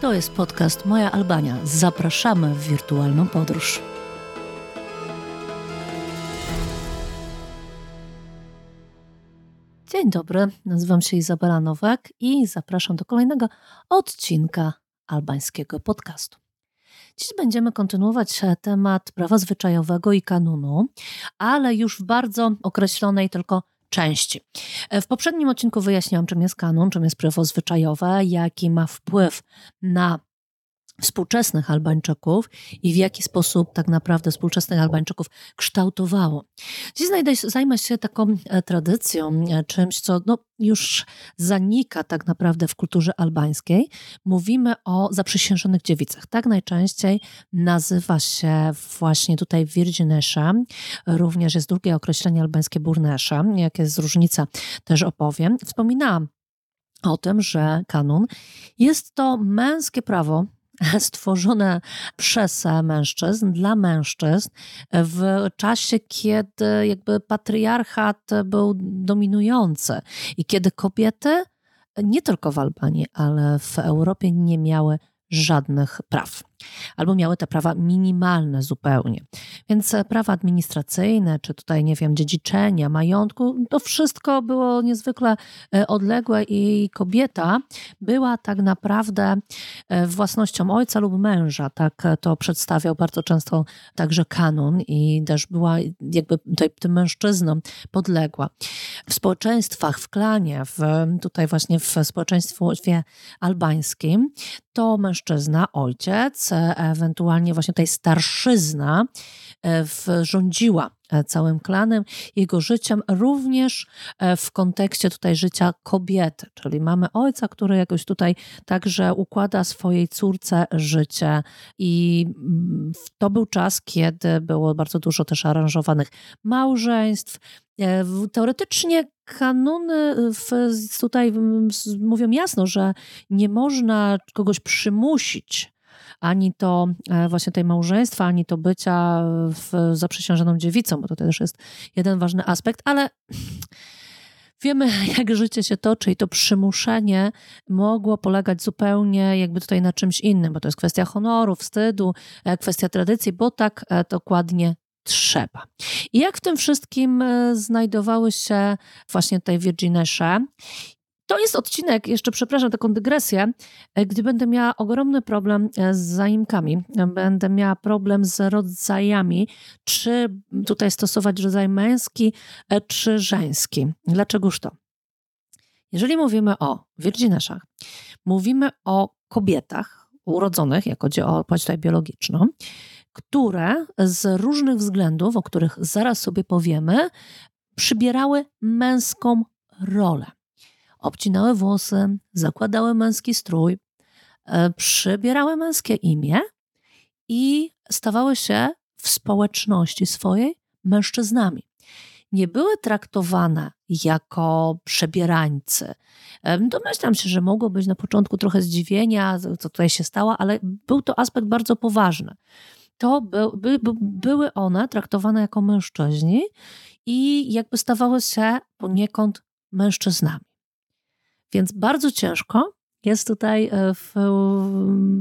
To jest podcast Moja Albania. Zapraszamy w wirtualną podróż. Dzień dobry, nazywam się Izabela Nowak i zapraszam do kolejnego odcinka albańskiego podcastu. Dziś będziemy kontynuować temat prawa zwyczajowego i kanunu, ale już w bardzo określonej tylko części. W poprzednim odcinku wyjaśniłam, czym jest kanun, czym jest prawo zwyczajowe, jaki ma wpływ na współczesnych Albańczyków i w jaki sposób tak naprawdę współczesnych Albańczyków kształtowało. Dziś zajmę się taką e, tradycją, e, czymś, co no, już zanika tak naprawdę w kulturze albańskiej. Mówimy o zaprzysiężonych dziewicach. Tak najczęściej nazywa się właśnie tutaj Virginesza. Również jest drugie określenie albańskie Burnesza. Jakie jest różnica, też opowiem. Wspominałam o tym, że kanun jest to męskie prawo stworzone przez mężczyzn, dla mężczyzn, w czasie, kiedy jakby patriarchat był dominujący i kiedy kobiety nie tylko w Albanii, ale w Europie nie miały żadnych praw albo miały te prawa minimalne zupełnie. Więc e, prawa administracyjne, czy tutaj, nie wiem, dziedziczenia, majątku, to wszystko było niezwykle e, odległe i kobieta była tak naprawdę e, własnością ojca lub męża. Tak to przedstawiał bardzo często także kanun i też była jakby tym mężczyznom podległa. W społeczeństwach, w klanie, w, tutaj właśnie w społeczeństwie albańskim, to mężczyzna, ojciec, ewentualnie właśnie tutaj starszyzna e, rządziła e, całym klanem, jego życiem, również e, w kontekście tutaj życia kobiety, czyli mamy ojca, który jakoś tutaj także układa swojej córce życie i mm, to był czas, kiedy było bardzo dużo też aranżowanych małżeństw, Teoretycznie kanuny tutaj mówią jasno, że nie można kogoś przymusić ani to e, właśnie tej małżeństwa, ani to bycia w, zaprzysiężoną dziewicą, bo to też jest jeden ważny aspekt, ale wiemy, jak życie się toczy i to przymuszenie mogło polegać zupełnie jakby tutaj na czymś innym, bo to jest kwestia honoru, wstydu, e, kwestia tradycji, bo tak e, dokładnie trzeba. I jak w tym wszystkim znajdowały się właśnie tutaj Virginesze to jest odcinek, jeszcze przepraszam taką dygresję, e, gdy będę miała ogromny problem e, z zaimkami, będę miała problem z rodzajami, czy tutaj stosować rodzaj męski, e, czy żeński. Dlaczegoż to? Jeżeli mówimy o wirgineszach, mówimy o kobietach urodzonych, jak chodzi o płeć tutaj biologiczną, które z różnych względów, o których zaraz sobie powiemy, przybierały męską rolę obcinały włosy, zakładały męski strój, e, przybierały męskie imię i stawały się w społeczności swojej mężczyznami. Nie były traktowane jako przebierańcy. E, domyślam się, że mogło być na początku trochę zdziwienia, co tutaj się stało, ale był to aspekt bardzo poważny. To by, by, były one traktowane jako mężczyźni i jakby stawały się poniekąd mężczyznami. Więc bardzo ciężko jest tutaj e, w,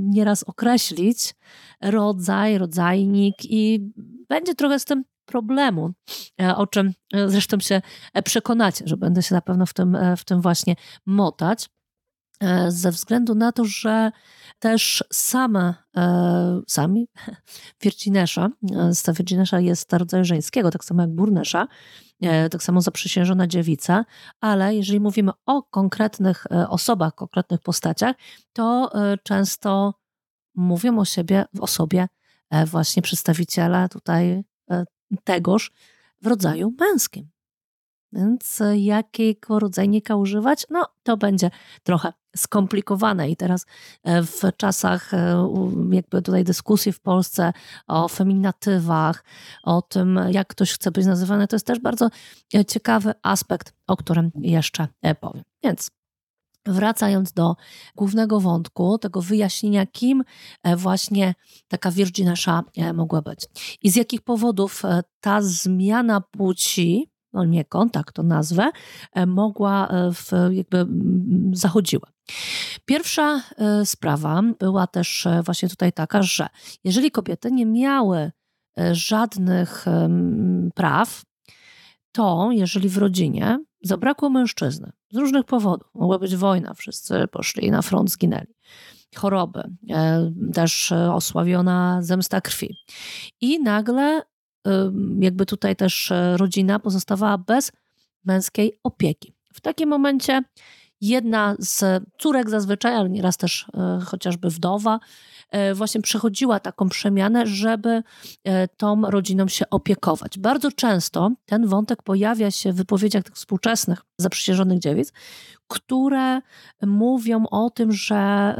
nieraz określić rodzaj, rodzajnik i będzie trochę z tym problemu, e, o czym e, zresztą się przekonacie, że będę się na pewno w tym, w tym właśnie motać. Ze względu na to, że też same, sami Virginesza, z Virginesza jest rodzaju żeńskiego, tak samo jak Burnesza, tak samo zaprzysiężona dziewica, ale jeżeli mówimy o konkretnych e, osobach, konkretnych postaciach, to e, często mówią o siebie, o sobie właśnie przedstawiciele tutaj tegoż w rodzaju męskim. Więc jakiego rodzajnika używać? No, to będzie trochę skomplikowane. I teraz e, w czasach e, jakby tutaj dyskusji w Polsce o feminatywach, o tym, jak ktoś chce być nazywany, to jest też bardzo e, ciekawy aspekt, o którym jeszcze powiem. Więc Wracając do głównego wątku, tego wyjaśnienia, kim właśnie taka Virginasza mogła być i z jakich powodów ta zmiana płci nie kontakt to nazwę, mogła w, jakby zachodziła. Pierwsza e, sprawa była też e, właśnie tutaj taka, że jeżeli kobiety nie miały e, żadnych praw, to jeżeli w rodzinie zabrakło mężczyzny z różnych powodów, mogła być wojna, wszyscy poszli na front, zginęli, choroby, też osławiona zemsta krwi. I nagle jakby tutaj też rodzina pozostawała bez męskiej opieki. W takim momencie jedna z córek zazwyczaj, ale nieraz też e, chociażby wdowa, e, właśnie przechodziła taką przemianę, żeby e, tą rodziną się opiekować. Bardzo często ten wątek pojawia się w wypowiedziach tych współczesnych zaprzysiężonych dziewic, które mówią o tym, że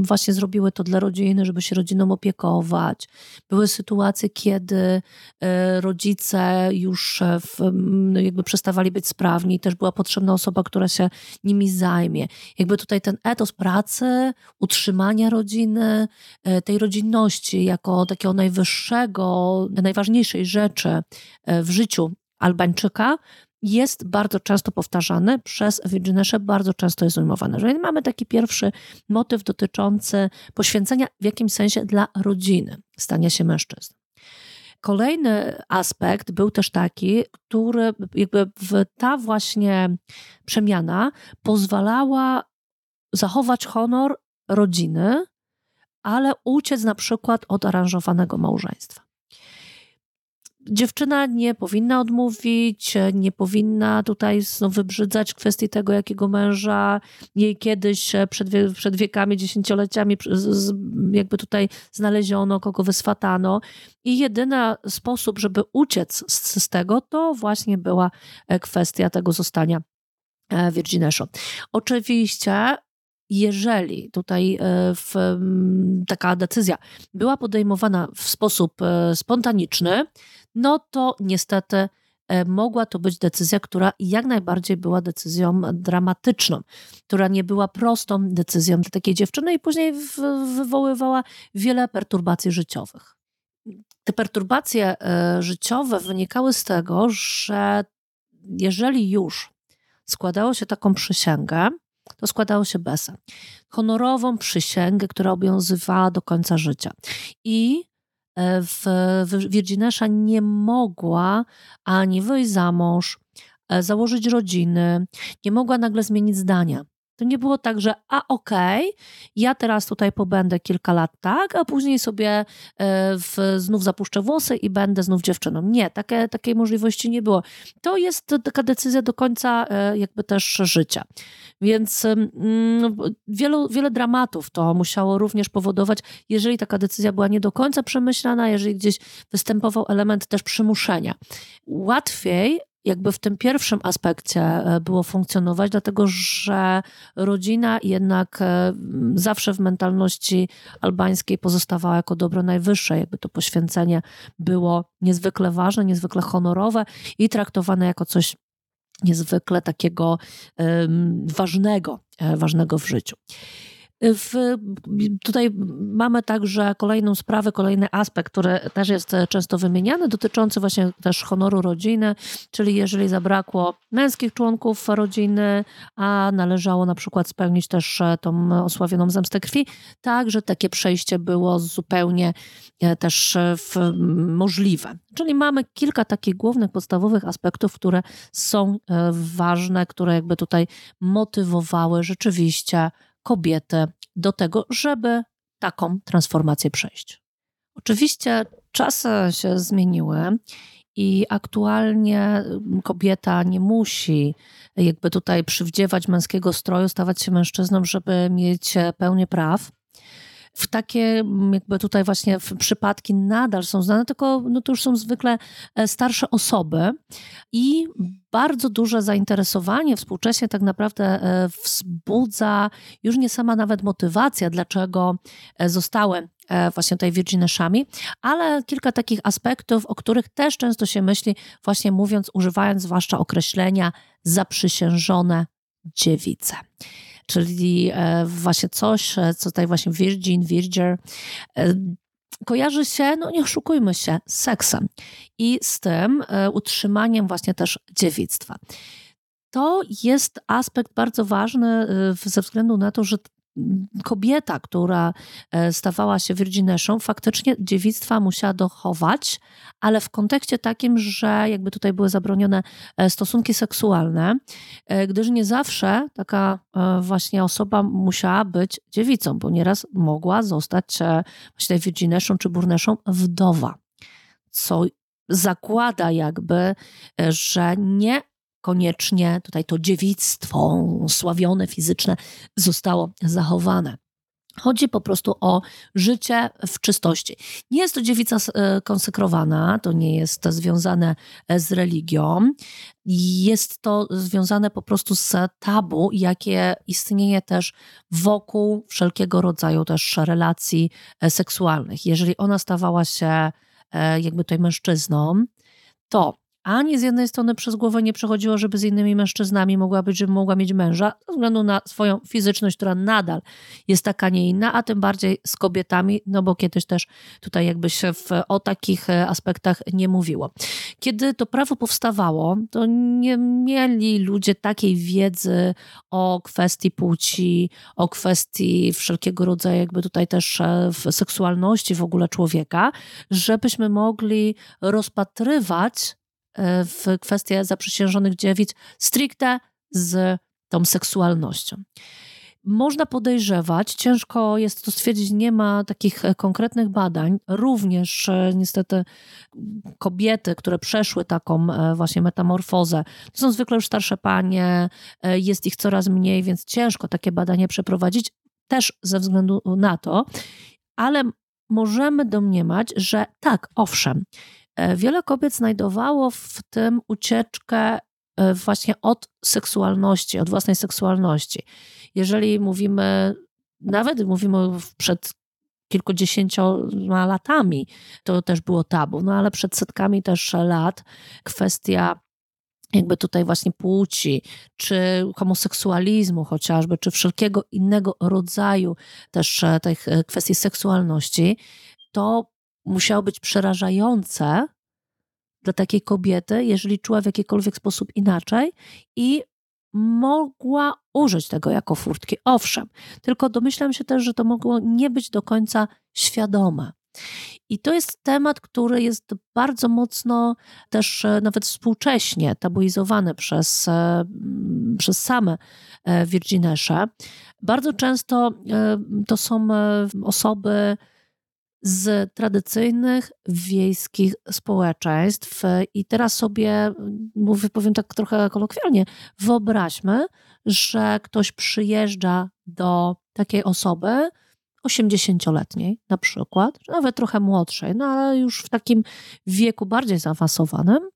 właśnie zrobiły to dla rodziny, żeby się rodziną opiekować. Były sytuacje, kiedy e, rodzice już e, w, no jakby przestawali być sprawni, też była potrzebna osoba, która się nimi zajmie. Jakby tutaj ten etos pracy, utrzymania rodziny, e, tej rodzinności jako takiego najwyższego, najważniejszej rzeczy w życiu Albańczyka jest bardzo często powtarzany przez Virginesze, bardzo często jest ujmowane. Że mamy taki pierwszy motyw dotyczący poświęcenia w jakimś sensie dla rodziny, stania się mężczyzn. Kolejny aspekt był też taki, który jakby ta właśnie przemiana pozwalała zachować honor rodziny, ale uciec na przykład od aranżowanego małżeństwa dziewczyna nie powinna odmówić, nie powinna tutaj znów wybrzydzać kwestii tego, jakiego męża jej kiedyś przed, przed wiekami, dziesięcioleciami jakby tutaj znaleziono, kogo wyswatano. I jedyny sposób, żeby uciec z, z tego, to właśnie była e, kwestia tego zostania e, Virgineszą. Oczywiście jeżeli tutaj e, w, taka decyzja była podejmowana w sposób spontaniczny, no to niestety e, mogła to być decyzja, która jak najbardziej była decyzją dramatyczną, która nie była prostą decyzją dla takiej dziewczyny i później wywoływała wiele perturbacji życiowych. Te perturbacje e, życiowe wynikały z tego, że jeżeli już składało się taką przysięgę, to składało się BESE. Honorową przysięgę, która obowiązywała do końca życia. I E, w, Virginesza nie mogła ani wyjść za mąż, e, założyć rodziny, nie mogła nagle zmienić zdania. To nie było tak, że a okej, okay, ja teraz tutaj pobędę kilka lat tak, a później sobie e, w, znów zapuszczę włosy i będę znów dziewczyną. Nie, takie, takiej możliwości nie było. To jest taka decyzja do końca e, jakby też życia. Więc mm, wielu, wiele dramatów to musiało również powodować, jeżeli taka decyzja była nie do końca przemyślana, jeżeli gdzieś występował element też przymuszenia. Łatwiej jakby w tym pierwszym aspekcie e, było funkcjonować, dlatego że rodzina jednak e, zawsze w mentalności albańskiej pozostawała jako dobro najwyższe, jakby to poświęcenie było niezwykle ważne, niezwykle honorowe i traktowane jako coś niezwykle takiego ważnego, e, ważnego w życiu. W, tutaj mamy także kolejną sprawę, kolejny aspekt, który też jest często wymieniany, dotyczący właśnie też honoru rodziny, czyli jeżeli zabrakło męskich członków rodziny, a należało na przykład spełnić też tą osławioną zemstę krwi, także takie przejście było zupełnie e, też możliwe. Czyli mamy kilka takich głównych, podstawowych aspektów, które są e, ważne, które jakby tutaj motywowały rzeczywiście kobiety do tego, żeby taką transformację przejść. Oczywiście czasy się zmieniły i aktualnie kobieta nie musi jakby tutaj przywdziewać męskiego stroju, stawać się mężczyzną, żeby mieć pełnię praw w takie jakby tutaj właśnie przypadki nadal są znane, tylko no to już są zwykle e, starsze osoby i bardzo duże zainteresowanie współcześnie tak naprawdę e, wzbudza już nie sama nawet motywacja, dlaczego e, zostały właśnie tutaj Virgineszami, ale kilka takich aspektów, o których też często się myśli, właśnie mówiąc, używając zwłaszcza określenia zaprzysiężone dziewice czyli e, właśnie coś, e, co tutaj właśnie Virgin, Virger, e, kojarzy się, no nie oszukujmy się, seksem i z tym utrzymaniem właśnie też dziewictwa. to jest aspekt bardzo ważny ze względu na to, że kobieta, która e, stawała się Virgineszą, faktycznie dziewictwa musiała dochować, ale w kontekście takim, że jakby tutaj były zabronione e, stosunki seksualne, e, gdyż nie zawsze taka właśnie osoba musiała być dziewicą, bo nieraz mogła zostać właśnie Virgineszą czy Burneszą wdowa, co zakłada jakby, że nie koniecznie tutaj to dziewictwo sławione, fizyczne zostało zachowane. Chodzi po prostu o życie w czystości. Nie jest to dziewica e, konsekrowana, to nie jest związane e, z religią. Jest to związane po prostu z tabu, jakie istnieje też wokół wszelkiego rodzaju też relacji e, seksualnych. Jeżeli ona stawała się jakby tutaj mężczyzną, to ani z jednej strony przez głowę nie przechodziło, żeby z innymi mężczyznami mogła być, żeby mogła mieć męża, ze względu na swoją fizyczność, która nadal jest taka, nie inna, a tym bardziej z kobietami, no bo kiedyś też tutaj jakby się w, o takich e, aspektach nie mówiło. Kiedy to prawo powstawało, to nie mieli ludzie takiej wiedzy o kwestii płci, o kwestii wszelkiego rodzaju jakby tutaj też e, seksualności w ogóle człowieka, żebyśmy mogli rozpatrywać w kwestię zaprzysiężonych dziewic stricte z tą seksualnością. Można podejrzewać, ciężko jest to stwierdzić, nie ma takich e, konkretnych badań. Również e, niestety kobiety, które przeszły taką właśnie metamorfozę, to są zwykle już starsze panie, jest ich coraz mniej, więc ciężko takie badanie przeprowadzić, też ze względu na to, ale możemy domniemać, że tak, owszem, E, wiele kobiet znajdowało w tym ucieczkę e, właśnie od seksualności, od własnej seksualności. Jeżeli mówimy, nawet mówimy przed kilkudziesięcioma latami, to też było tabu, no ale przed setkami też lat kwestia jakby tutaj właśnie płci, czy homoseksualizmu chociażby, czy wszelkiego innego rodzaju też e, tych kwestii seksualności, to musiało być przerażające dla takiej kobiety, jeżeli czuła w jakikolwiek sposób inaczej i mogła użyć tego jako furtki. Owszem, tylko domyślam się też, że to mogło nie być do końca świadome. I to jest temat, który jest bardzo mocno też e, nawet współcześnie tabuizowany przez, e, przez same e, Virginesze. Bardzo często to są osoby, z tradycyjnych wiejskich społeczeństw. I teraz sobie, mówię, powiem tak trochę kolokwialnie, wyobraźmy, że ktoś przyjeżdża do takiej osoby, 80-letniej na przykład, nawet trochę młodszej, no ale już w takim wieku bardziej zaawansowanym,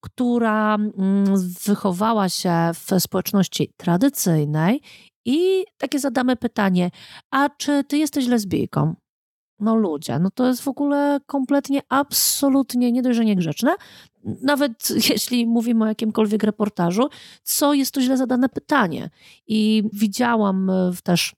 która mm, wychowała się w społeczności tradycyjnej i takie zadamy pytanie, a czy ty jesteś lesbijką? No ludzie, no to jest w ogóle kompletnie, absolutnie nie dość, że niegrzeczne, nawet jeśli mówimy o jakimkolwiek reportażu, co jest to źle zadane pytanie. I widziałam e, też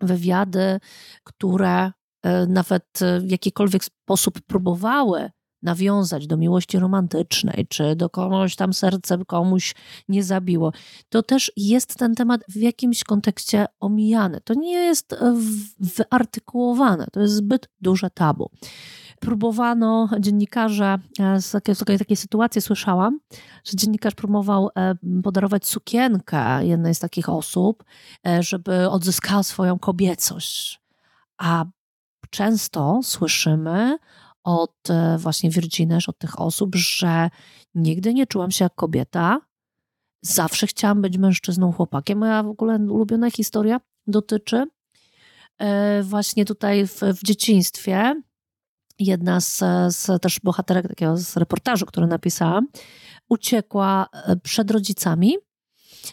wywiady, które e, nawet w jakikolwiek sposób próbowały nawiązać do miłości romantycznej, czy do kogoś tam serce komuś nie zabiło, to też jest ten temat w jakimś kontekście omijany. To nie jest wyartykułowane, to jest zbyt duże tabu. Próbowano, dziennikarze, e, z takiej, z takiej sytuacji słyszałam, że dziennikarz próbował e, podarować sukienkę jednej z takich osób, e, żeby odzyskała swoją kobiecość. A często słyszymy od e, właśnie Virginesz, od tych osób, że nigdy nie czułam się jak kobieta, zawsze chciałam być mężczyzną, chłopakiem. Moja w ogóle ulubiona historia dotyczy e, właśnie tutaj w, w dzieciństwie. Jedna z, z, też bohaterek takiego z reportażu, który napisałam, uciekła e, przed rodzicami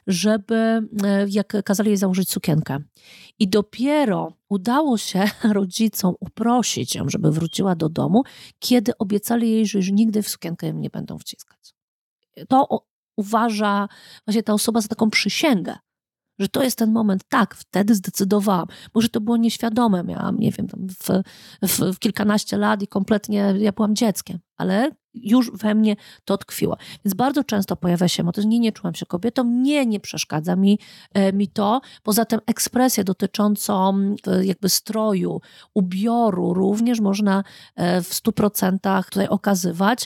żeby, e, jak kazali jej założyć sukienkę. I dopiero udało się rodzicom uprosić ją, żeby wróciła do domu, kiedy obiecali jej, że już nigdy w sukienkę nie będą wciskać. To uważa właśnie ta osoba za taką przysięgę, że to jest ten moment, tak, wtedy zdecydowałam. Może to było nieświadome, miałam, nie wiem, w, w, w kilkanaście lat i kompletnie ja byłam dzieckiem, ale już we mnie to tkwiło. Więc bardzo często pojawia się motyw, nie, nie czułam się kobietą, nie, nie przeszkadza mi, e, mi to. Poza tym ekspresję dotyczącą e, jakby stroju, ubioru również można e, w stu procentach tutaj okazywać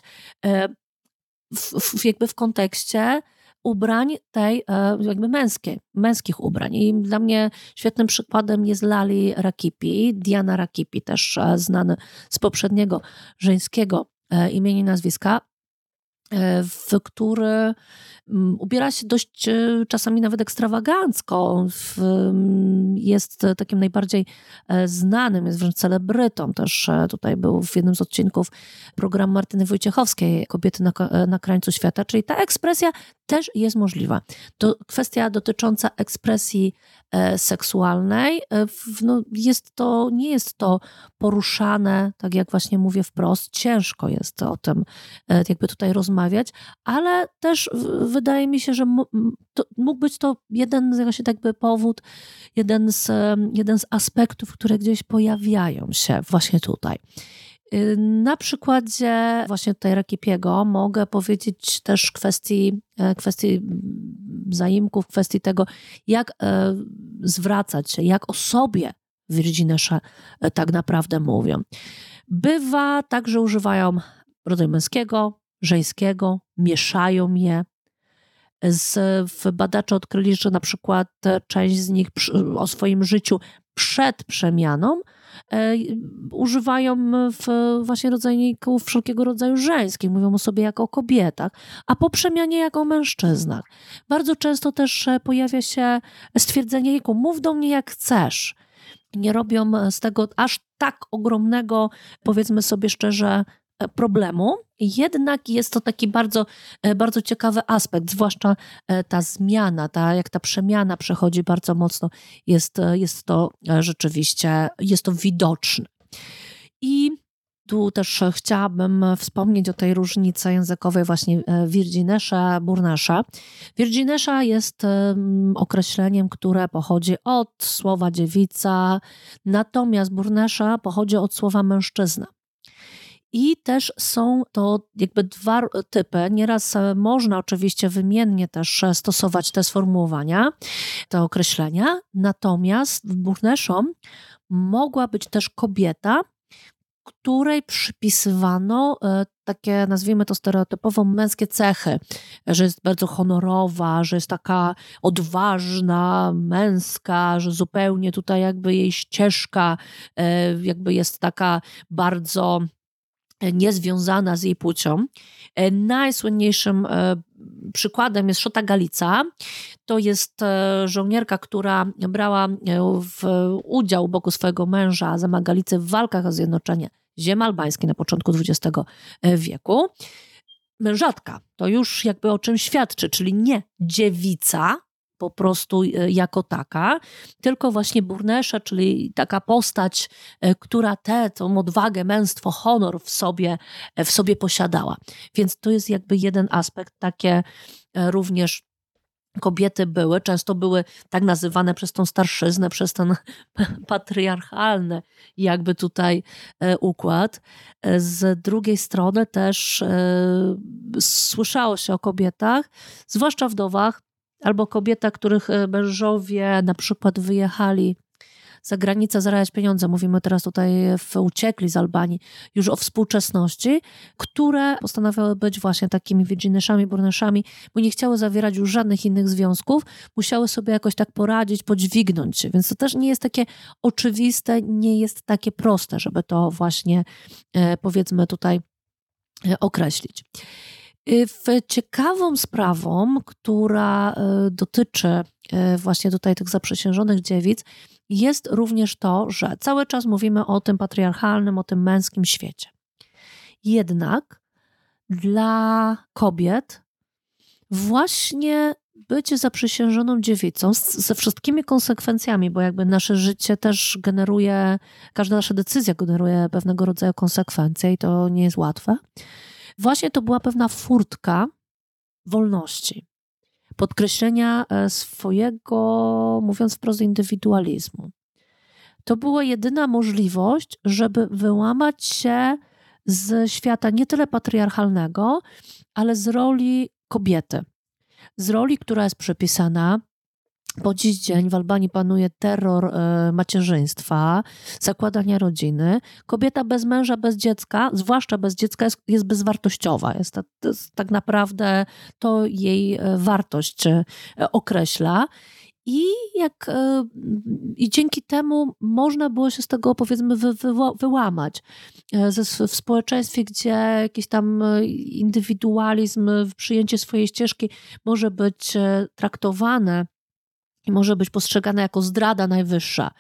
w, w, jakby w kontekście ubrań tej jakby męskiej, męskich ubrań. I dla mnie świetnym przykładem jest Lali Rakipi, Diana Rakipi, też znany z poprzedniego żeńskiego imienia i nazwiska, e, w który mm, ubiera się dość e, czasami nawet ekstrawagancko. Jest takim najbardziej znanym, jest wręcz celebrytą. Też tutaj był w jednym z odcinków program Martyny Wojciechowskiej, Kobiety na, na krańcu świata, czyli ta ekspresja też jest możliwa. To kwestia dotycząca ekspresji E, seksualnej, e, no jest to, nie jest to poruszane, tak jak właśnie mówię wprost, ciężko jest o tym e, jakby tutaj rozmawiać, ale też wydaje mi się, że mógł być to jeden właśnie jakby powód, jeden z, jeden z aspektów, które gdzieś pojawiają się właśnie tutaj. Y, na przykładzie właśnie tutaj Rakipiego mogę powiedzieć też kwestii, e, kwestii zaimków, kwestii tego, jak e, zwracać się, jak o sobie Virginesze e, tak naprawdę mówią. Bywa tak, że używają rodzaju męskiego, żeńskiego, mieszają je. Z, badacze odkryli, że na przykład część z nich przy, o swoim życiu przed przemianą E, używają w właśnie rodzajników wszelkiego rodzaju żeńskich, mówią o sobie jako o kobietach, a po przemianie jako o mężczyznach. Bardzo często też e, pojawia się stwierdzenie, jego mów do mnie jak chcesz. Nie robią z tego aż tak ogromnego, powiedzmy sobie szczerze, problemu. Jednak jest to taki bardzo, e, bardzo ciekawy aspekt, zwłaszcza e, ta zmiana, ta, jak ta przemiana przechodzi bardzo mocno, jest, jest to rzeczywiście, jest to widoczne. I tu też chciałabym wspomnieć o tej różnicy językowej właśnie Virginesza, Burnasza. Virginesza jest określeniem, które pochodzi od słowa dziewica, natomiast Burnasza pochodzi od słowa mężczyzna. I też są to jakby dwa typy. Nieraz e, można oczywiście wymiennie też e, stosować te sformułowania, te określenia, natomiast w Burneszom mogła być też kobieta, której przypisywano e, takie, nazwijmy to stereotypowo, męskie cechy, że jest bardzo honorowa, że jest taka odważna, męska, że zupełnie tutaj jakby jej ścieżka jakby jest taka bardzo niezwiązana z jej płcią. E, najsłynniejszym e, przykładem jest Szota Galica. To jest e, żołnierka, która brała w udział boku swojego męża Zama Galicy w walkach o zjednoczenie ziem albańskiej na początku XX wieku. Mężatka to już jakby o czym świadczy, czyli nie dziewica, po prostu e, jako taka, tylko właśnie Burnesza, czyli taka postać, e, która tę tą odwagę, męstwo, honor w sobie, w sobie posiadała. Więc to jest jakby jeden aspekt, takie również kobiety były, często były tak nazywane przez tą starszyznę, przez ten patriarchalny jakby tutaj układ. Z drugiej strony też słyszało się o kobietach, zwłaszcza wdowach, albo kobieta, których e, mężowie na przykład wyjechali za granicę zarabiać pieniądze. Mówimy teraz tutaj, w, uciekli z Albanii, już o współczesności, które postanawiały być właśnie takimi wiedźinyszami, burnyszami, bo nie chciały zawierać już żadnych innych związków, musiały sobie jakoś tak poradzić, podźwignąć się. Więc to też nie jest takie oczywiste, nie jest takie proste, żeby to właśnie e, powiedzmy tutaj e, określić. Y, ciekawą sprawą, która y, dotyczy y, właśnie tutaj tych zaprzysiężonych dziewic, jest również to, że cały czas mówimy o tym patriarchalnym, o tym męskim świecie. Jednak dla kobiet właśnie bycie zaprzysiężoną dziewicą ze wszystkimi konsekwencjami, bo jakby nasze życie też generuje, każda nasza decyzja generuje pewnego rodzaju konsekwencje i to nie jest łatwe Właśnie to była pewna furtka wolności, podkreślenia e, swojego, mówiąc wprost, indywidualizmu. To była jedyna możliwość, żeby wyłamać się z świata nie tyle patriarchalnego, ale z roli kobiety. Z roli, która jest przypisana po dziś dzień w Albanii panuje terror e, macierzyństwa, zakładania rodziny. Kobieta bez męża, bez dziecka, zwłaszcza bez dziecka, jest, jest bezwartościowa. Jest, jest tak naprawdę to jej e, wartość e, określa. I, jak, I dzięki temu można było się z tego, powiedzmy, wy, wy, wyłamać. w społeczeństwie, gdzie jakiś tam indywidualizm, przyjęcie swojej ścieżki może być traktowane i może być postrzegana jako zdrada najwyższa,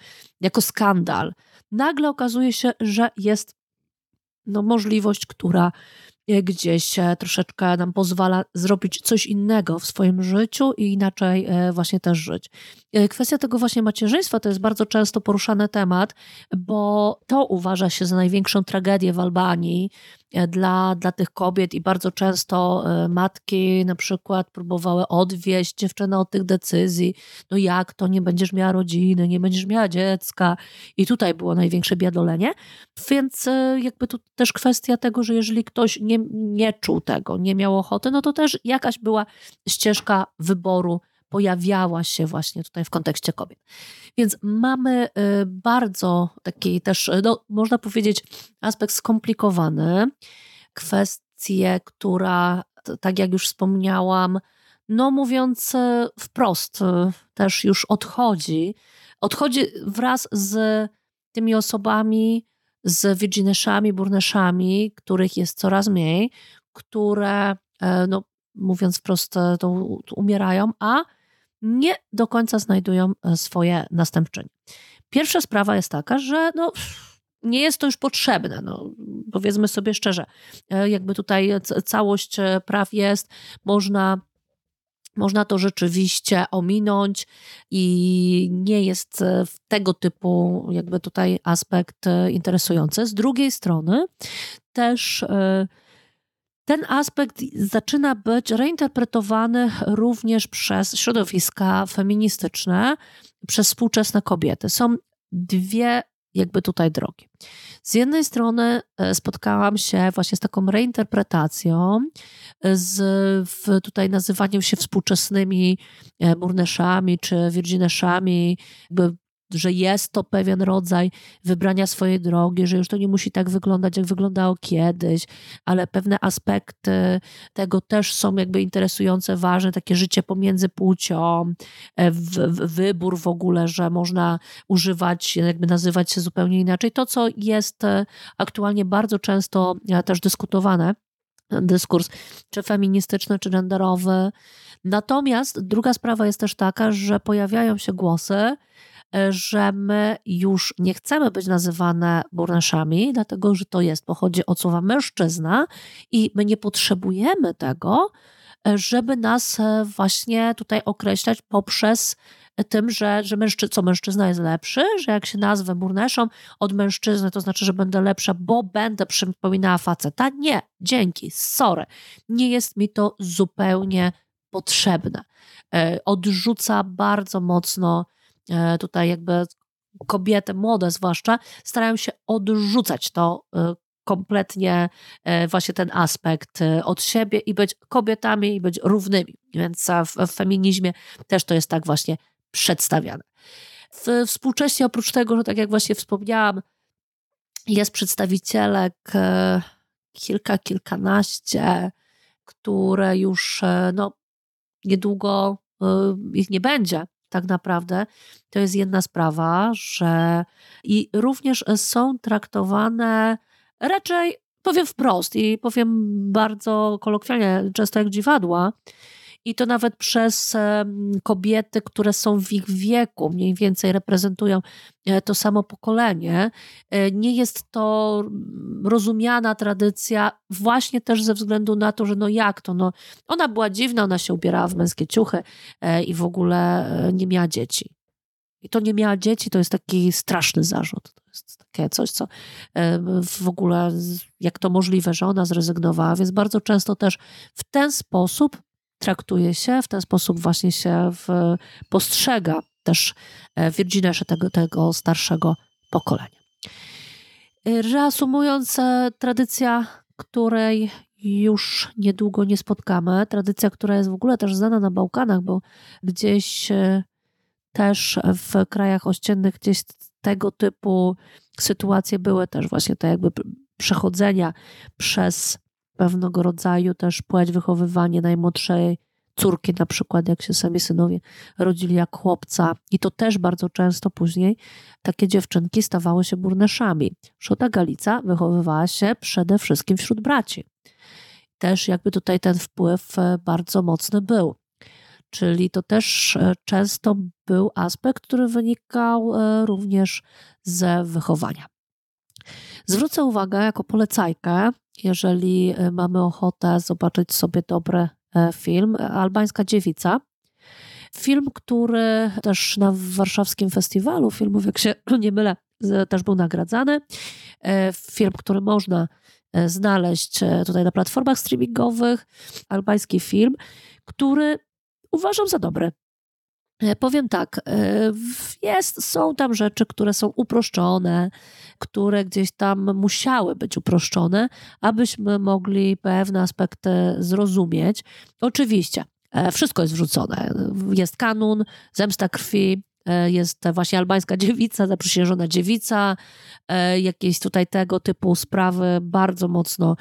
jako skandal. Nagle okazuje się, że jest no, możliwość, która e, gdzieś e, troszeczkę nam pozwala zrobić coś innego w swoim życiu i inaczej e, właśnie też żyć. Kwestia tego właśnie macierzyństwa to jest bardzo często poruszany temat, bo to uważa się za największą tragedię w Albanii E, dla, dla tych kobiet i bardzo często e, matki na przykład próbowały odwieść dziewczynę od tych decyzji. No jak to, nie będziesz miała rodziny, nie będziesz miała dziecka. I tutaj było największe biadolenie. Więc e, jakby tu też kwestia tego, że jeżeli ktoś nie, nie czuł tego, nie miał ochoty, no to też jakaś była ścieżka wyboru pojawiała się właśnie tutaj w kontekście kobiet. Więc mamy y, bardzo taki też, no, można powiedzieć, aspekt skomplikowany, kwestię, która, tak jak już wspomniałam, no mówiąc y, wprost, y, też już odchodzi. Odchodzi wraz z tymi osobami, z Virgineszami, Burneszami, których jest coraz mniej, które, e, no, mówiąc wprost, to umierają, a nie do końca znajdują e, swoje następczynie. Pierwsza sprawa jest taka, że no, nie jest to już potrzebne. No, powiedzmy sobie szczerze, e, jakby tutaj całość e, praw jest, można można to rzeczywiście ominąć i nie jest tego typu jakby tutaj aspekt interesujący. Z drugiej strony też ten aspekt zaczyna być reinterpretowany również przez środowiska feministyczne, przez współczesne kobiety. Są dwie jakby tutaj drogi. Z jednej strony e, spotkałam się właśnie z taką reinterpretacją, e, z w, tutaj nazywaniem się współczesnymi Murneszami e, czy Virgineszami, jakby że jest to pewien rodzaj wybrania swojej drogi, że już to nie musi tak wyglądać, jak wyglądało kiedyś, ale pewne aspekty tego też są jakby interesujące, ważne, takie życie pomiędzy płcią, e, w, w, wybór w ogóle, że można używać, jakby nazywać się zupełnie inaczej. To, co jest e, aktualnie bardzo często e, też dyskutowane, dyskurs, czy feministyczny, czy genderowy. Natomiast druga sprawa jest też taka, że pojawiają się głosy, że my już nie chcemy być nazywane burneszami, dlatego że to jest, pochodzi od słowa mężczyzna i my nie potrzebujemy tego, żeby nas e, właśnie tutaj określać poprzez tym, że, że mężczy, co mężczyzna jest lepszy, że jak się nazwę burneszą od mężczyzny, to znaczy, że będę lepsza, bo będę przypominała faceta. Nie, dzięki, sorry. Nie jest mi to zupełnie potrzebne. E, odrzuca bardzo mocno tutaj jakby kobiety, młode zwłaszcza, starają się odrzucać to e, kompletnie e, właśnie ten aspekt od siebie i być kobietami i być równymi. Więc w, w feminizmie też to jest tak właśnie przedstawiane. W, współcześnie oprócz tego, że tak jak właśnie wspomniałam, jest przedstawicielek kilka, kilkanaście, które już no, niedługo ich nie będzie tak naprawdę, to jest jedna sprawa, że i również są traktowane raczej, powiem wprost i powiem bardzo kolokwialnie, często jak dziwadła, i to nawet przez kobiety, które są w ich wieku, mniej więcej reprezentują e, to samo pokolenie. E, nie jest to rozumiana tradycja właśnie też ze względu na to, że no jak to, no ona była dziwna, ona się ubierała w męskie ciuchy e, i w ogóle nie miała dzieci. I to nie miała dzieci, to jest taki straszny zarzut. To jest takie coś, co w ogóle, jak to możliwe, że ona zrezygnowała, więc bardzo często też w ten sposób traktuje się, w ten sposób właśnie się w, postrzega też e, Virginesze tego, tego starszego pokolenia. Reasumując, tradycja, której już niedługo nie spotkamy, tradycja, która jest w ogóle też znana na Bałkanach, bo gdzieś też w krajach ościennych gdzieś tego typu sytuacje były też właśnie te jakby przechodzenia przez pewnego rodzaju też płeć, wychowywanie najmłodszej córki, na przykład, jak się sami synowie rodzili jak chłopca. I to też bardzo często później takie dziewczynki stawały się burneszami. Szuta Galica wychowywała się przede wszystkim wśród braci. Też jakby tutaj ten wpływ e, bardzo mocny był. Czyli to też e, często był aspekt, który wynikał e, również ze wychowania. Zwrócę uwagę jako polecajkę, jeżeli e, mamy ochotę zobaczyć sobie dobry film, Albańska Dziewica. Film, który też na warszawskim festiwalu filmów, jak się nie mylę, też był nagradzany. Film, który można znaleźć tutaj na platformach streamingowych. Albański film, który uważam za dobre. Powiem tak, e, jest, są tam rzeczy, które są uproszczone, które gdzieś tam musiały być uproszczone, abyśmy mogli pewne aspekty zrozumieć. Oczywiście, e, wszystko jest wrzucone. Jest kanun, zemsta krwi, e, jest właśnie albańska dziewica, zaprzysiężona dziewica, jakieś tutaj tego typu sprawy bardzo mocno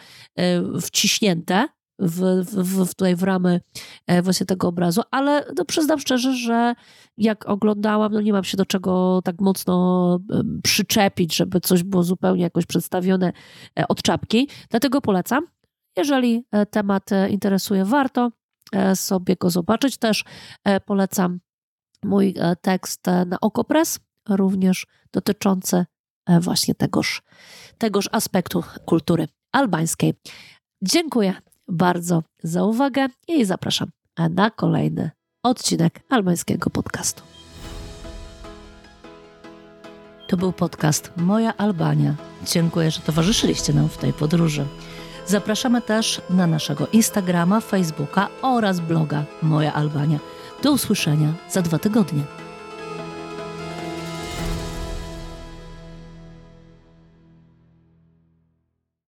wciśnięte w, w, w, tutaj w ramy e, właśnie tego obrazu, ale no, przyznam szczerze, że jak oglądałam, no nie mam się do czego tak mocno przyczepić, żeby coś było zupełnie jakoś przedstawione e, od czapki, dlatego polecam. Jeżeli e, temat interesuje, warto sobie go zobaczyć. Też polecam mój tekst na Okopres, również dotyczący właśnie tegoż, tegoż aspektu kultury albańskiej. Dziękuję bardzo za uwagę i zapraszam na kolejny odcinek albańskiego podcastu. To był podcast Moja Albania. Dziękuję, że towarzyszyliście nam w tej podróży. Zapraszamy też na naszego Instagrama, Facebooka oraz bloga Moja Albania. Do usłyszenia za dwa tygodnie.